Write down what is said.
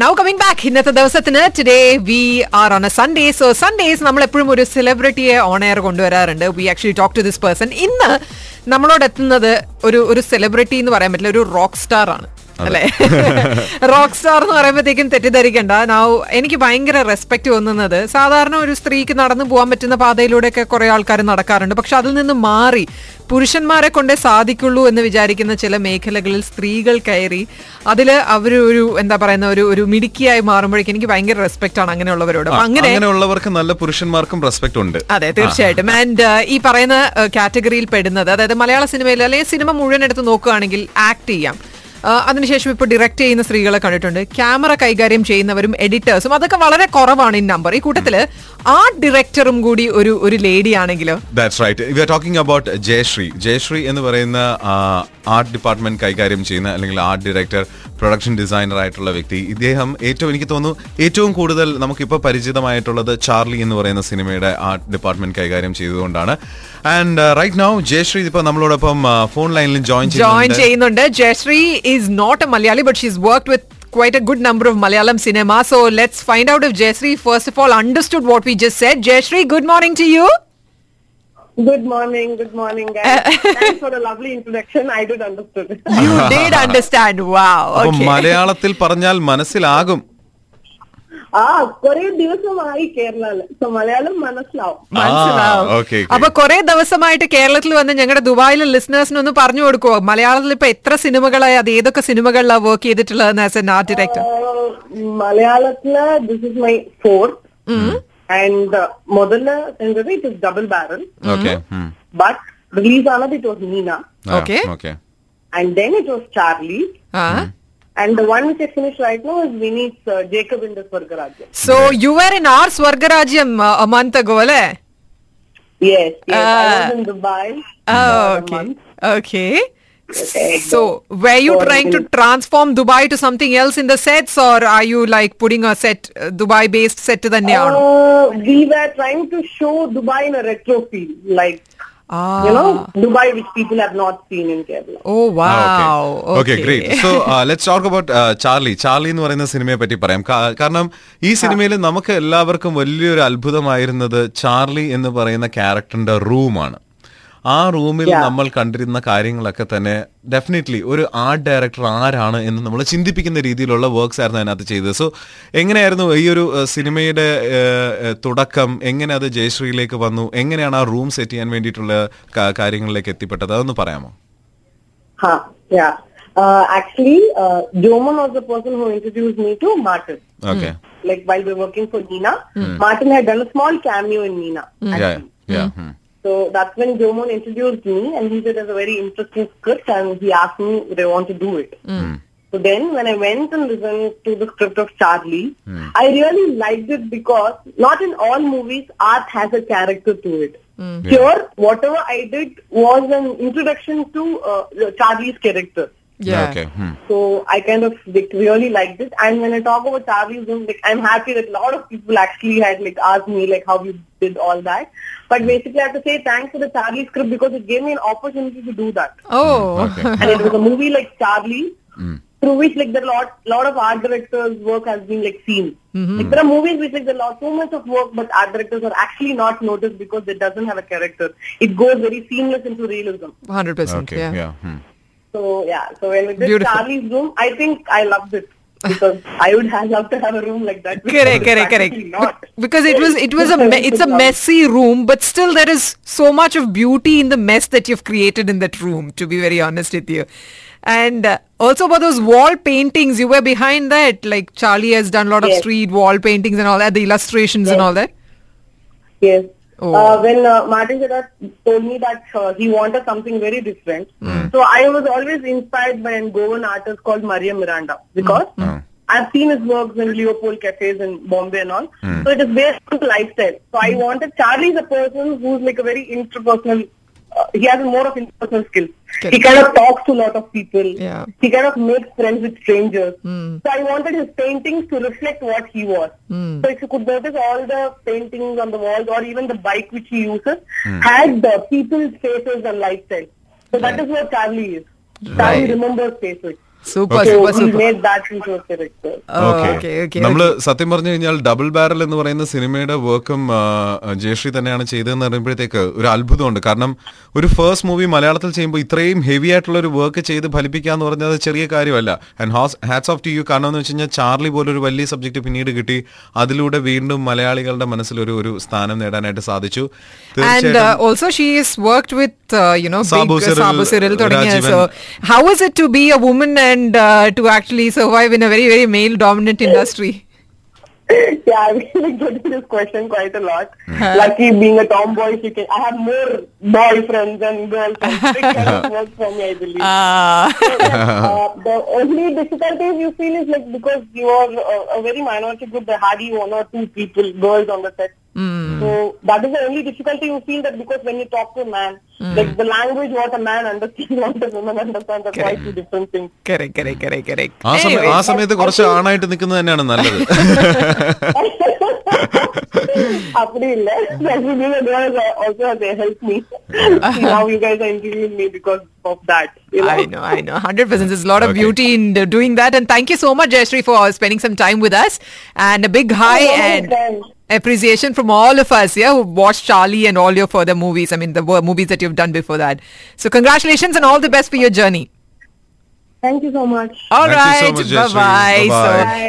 Now coming back ഇന്നത്തെ ദിവസത്തിന് today we are on a Sunday so Sundays നമ്മൾ എപ്പോഴും ഒരു സെലിബ്രിറ്റിയെ on air കൊണ്ടുവരാറുണ്ട്. We actually talk to this person ഇന്ന് നമ്മളോട് എത്തുന്നത് ഒരു ഒരു സെലിബ്രിറ്റി എന്ന് പറയാൻ പറ്റില്ല ഒരു റോക്ക് സ്റ്റാർ ആണ്. അല്ലെ? റോക്ക് സ്റ്റാർ എന്ന് പറയുമ്പോഴത്തേക്കും തെറ്റിദ്ധരിക്കണ്ട. നൗ എനിക്ക് ഭയങ്കര റെസ്പെക്ട് തോന്നുന്നത്. സാധാരണ ഒരു സ്ത്രീക്ക് നടന്നു പോകാൻ പറ്റുന്ന പാതയിലൂടെ ഒക്കെ കുറെ ആൾക്കാർ നടക്കാറുണ്ട്. പക്ഷെ അതിൽ നിന്ന് മാറി പുരുഷന്മാരെ കൊണ്ടേ സാധിക്കുള്ളൂ എന്ന് വിചാരിക്കുന്ന ചില മേഖലകളിൽ സ്ത്രീകൾ കയറി അതിൽ അവർ ഒരു എന്താ പറയുന്ന ഒരു ഒരു മിടുക്കിയായി മാറുമ്പോഴേക്കും എനിക്ക് ഭയങ്കര റെസ്പെക്ട് ആണ് അങ്ങനെയുള്ളവരോട്. അങ്ങനെ അങ്ങനെയുള്ളവർക്ക് നല്ല പുരുഷന്മാർക്കും റെസ്പെക്ട് ഉണ്ട്. അതെ തീർച്ചയായിട്ടും. ആൻഡ് ഈ പറയുന്ന കാറ്റഗറിയിൽ പെടുന്നത് അതായത് മലയാള സിനിമയിൽ അല്ലെങ്കിൽ സിനിമ മുഴുവൻ എടുത്ത് നോക്കുകയാണെങ്കിൽ ആക്ട് ചെയ്യാം. അതിനുശേഷം ഇപ്പോൾ ഡിറക്റ്റ് ചെയ്യുന്ന സ്ത്രീകളെ കണ്ടിട്ടുണ്ട്. ക്യാമറ കൈകാര്യം ചെയ്യുന്നവരും എഡിറ്റേഴ്സും അതൊക്കെ വളരെ കുറവാണ് ഈ നമ്പർ ഈ കൂട്ടത്തിൽ ആർട്ട് ഡയറക്ടറും കൂടി ഒരു ഒരു ലേഡി ആണെങ്കിലോ that's right we are talking about Jayashree Jayashree എന്ന് പറയുന്ന ആർട്ട് ഡിപ്പാർട്ട്മെന്റ് കൈകാര്യം ചെയ്യുന്ന അല്ലെങ്കിൽ ആർട്ട് ഡയറക്ടർ പ്രൊഡക്ഷൻ ഡിസൈനർ ആയിട്ടുള്ള വ്യക്തി. ഇദ്ദേഹം ഏറ്റവും എനിക്ക് തോന്നുന്നു ഏറ്റവും കൂടുതൽ നമുക്കിപ്പോൾ പരിചിതമായിട്ടുള്ളത് ചാർലി എന്ന് പറയുന്ന സിനിമയുടെ ആർട്ട് ഡിപ്പാർട്ട്മെന്റ് കൈകാര്യം ചെയ്തുകൊണ്ടാണ്. ആൻഡ് റൈറ്റ് നൗ ജയശ്രീ ഇപ്പോൾ നമ്മളോടൊപ്പം ഫോൺ ലൈനിൽ ജോയിൻ ജോയിൻ ചെയ്യുന്നുണ്ട്. Jayashree is not a Malayali but she's work with quite a good number of Malayalam cinema. So let's find out if Jayashree first of all understood what we just said. Jayashree, good morning to you. Good morning, good morning, guys. Thanks for the lovely introduction. I did understood. You did understand. Wow. അപ്പൊ Okay. മലയാളത്തിൽ പറഞ്ഞാൽ മനസ്സിലാകും ആ കുറെ ദിവസമായി കേരളയിൽ മലയാളം മനസ്സിലാവും. മനസ്സിലാവും. okay. അപ്പൊ കുറെ ദിവസമായിട്ട് കേരളത്തിൽ വന്ന് ഞങ്ങളുടെ ദുബായിലെ ലിസ്ണേഴ്സിനൊന്ന് പറഞ്ഞു കൊടുക്കുവോ? മലയാളത്തിൽ ഇപ്പൊ എത്ര സിനിമകളായി അത് ഏതൊക്കെ സിനിമകളിലാണ് വർക്ക് ചെയ്തിട്ടുള്ളത് ആസ് എൻ ആർട്ട് ഡയറക്ടർ മലയാളത്തിൽ this is my fourth and മുതൽ എന്തത്? It is double barrel okay but release ആണത് it was Neena. Okay. And then it was Charlie And the one which I finished right now is Vinny's uh, Jacobinte Swargarajyam. So you were in our Swargarajyam uh, a month ago, right? Yes, yes. Uh, I was ah. in Dubai. Oh, okay. Okay. okay. So, were you trying to transform Dubai to something else in the sets, or are you like putting a set, uh, Dubai-based set to the neon? Uh, we were trying to show Dubai in a retro feel, like ah. you know, Dubai which people have not seen in Kerala. Oh wow. Okay great so let's talk uh, Charlie Charlie എന്ന് പറയുന്ന സിനിമയെ പറ്റി പറയാം. കാരണം ഈ സിനിമയിൽ നമുക്ക് എല്ലാവർക്കും വലിയൊരു അത്ഭുതമായിരുന്നത് ചാർലി എന്ന് പറയുന്ന ക്യാരക്ടറിന്റെ റൂമാണ് ആ റൂമിൽ നമ്മൾ കണ്ടിരുന്ന കാര്യങ്ങളൊക്കെ തന്നെ ഡെഫിനറ്റ്ലി ഒരു ആർട്ട് ഡയറക്ടർ ആരാണ് എന്ന് നമ്മൾ ചിന്തിപ്പിക്കുന്ന രീതിയിലുള്ള വർക്ക്സ് ആയിരുന്നു അതിനകത്ത് ചെയ്തത്. സോ എങ്ങനെയായിരുന്നു ഈ ഒരു സിനിമയുടെ തുടക്കം? എങ്ങനെ അത് ജയശ്രീയിലേക്ക് വന്നു? എങ്ങനെയാണ് ആ റൂം സെറ്റ് ചെയ്യാൻ വേണ്ടിയിട്ടുള്ള കാര്യങ്ങളിലേക്ക് എത്തിപ്പെട്ടത്? അതൊന്ന് പറയാമോ? Actually Joemon was the person who introduce me to Martin like while working for Neena Martin had done a small cameo in Neena had done a small cameo in Nina. Yeah, yeah. So that's when Jomon introduced me and he said it's a very interesting script and he asked me would I want to do it. Hmm. Hmm. So then when I went and listened to the script of Charlie, hmm. I really liked it because not in all movies art has a character to it. Here, whatever I did was an introduction to uh, Charlie's character. Yeah. Okay. Hmm. So I kind of like, really like this. And when I talk about Charlie's Room, like I'm happy that a lot of people actually had like asked me like how you did all that. But basically, I have to say thanks to the Charlie script because it gave me an opportunity to do that. Oh. Okay. and it was a movie like Charlie, through which like there are lot lot of art directors' work has been like seen. Like there are movies which like there are so much of work, but art directors are actually not noticed because it doesn't have a character. It goes very seamless into realism. 100%. Okay. yeah. Yeah. Hmm. So yeah, so when we did Beautiful. Charlie's room, I think I loved it because I would have loved to have a room like that. correct correct correct Not. because it was it was a me- it's a messy room but still there is so much of beauty in the mess that you've created in that room to be very honest with you and uh, also about those wall paintings you were behind that like charlie has done a lot of street wall paintings and all that the illustrations and all that Yes. Oh. Uh, when uh, Martin Gerard told me that uh, he wanted something very different, so I was always inspired by a Goan artist called Mario Miranda because Oh. I've seen his works in Leopold cafes in Bombay and all. So it is based on lifestyle. So I wanted Charlie is a person who's like a very interpersonal. Uh, he has more of interpersonal skills. Correct. He kind of talks to a lot of people. Yeah. He kind of makes friends with strangers. So I wanted his paintings to reflect what he was. So if you could notice all the paintings on the walls or even the bike which he uses had the people's faces and lifestyle. So that is what Charlie is. Charlie Right. remembers faces. Super super super നമ്മൾ സത്യം പറഞ്ഞു കഴിഞ്ഞാൽ double barrel എന്ന് പറയുന്ന സിനിമയുടെ വർക്കും ജയശ്രീ തന്നെയാണ് ചെയ്തതെന്ന് പറയുമ്പോഴത്തേക്ക് ഒരു അത്ഭുതമുണ്ട്. കാരണം ഒരു ഫേസ്റ്റ് മൂവി മലയാളത്തിൽ ചെയ്യുമ്പോൾ ഇത്രയും ഹെവി ആയിട്ടുള്ള ഒരു വർക്ക് ചെയ്ത് ഫലിപ്പിക്കുക എന്ന് പറഞ്ഞത് ചെറിയ കാര്യമല്ല. And hats off to you കാരണം എന്ന് വെച്ച് കഴിഞ്ഞാൽ ചാർലി പോലൊരു വലിയ സബ്ജക്ട് പിന്നീട് കിട്ടി. അതിലൂടെ വീണ്ടും മലയാളികളുടെ മനസ്സിൽ ഒരു ഒരു സ്ഥാനം നേടാനായിട്ട് സാധിച്ചു. And worked with you know തുടങ്ങിയ so how is it to be a woman and uh, to actually survive in a very, very male dominant industry? yeah, I really get this question quite a lot. Lucky being a tomboy, she can. I have more boyfriends and girlfriends. It kind of works for me, I believe. Uh, uh, the only difficulties you feel is like because you are a, a very minority group, there hardly one or two people, girls on the set. So that is the only difficulty you feel that because when you talk to a man, mm. like the language what a man understands, what a woman understands, are quite two different things. correct, correct, correct, correct. ആ സമയത്ത് കുറച്ച് ആണായിട്ട് നിൽക്കുന്നത് തന്നെയാണ് നല്ലത് அப்படி இல்ல also they help me See how you guys are interviewing me because of that you know? I know, I know. 100%. There's a lot of Okay. beauty in uh, doing that. And thank you so much, Jayashree, for spending some time with us. And a big hi Oh, and thanks. appreciation from all of us, yeah, who watched Charlie and all your further movies. I mean, the wo- movies that you've done before that. So, congratulations and all the best for your journey. thank you so much All Thank you so right. much, Jayashree. bye bye. Bye-bye. So, Bye.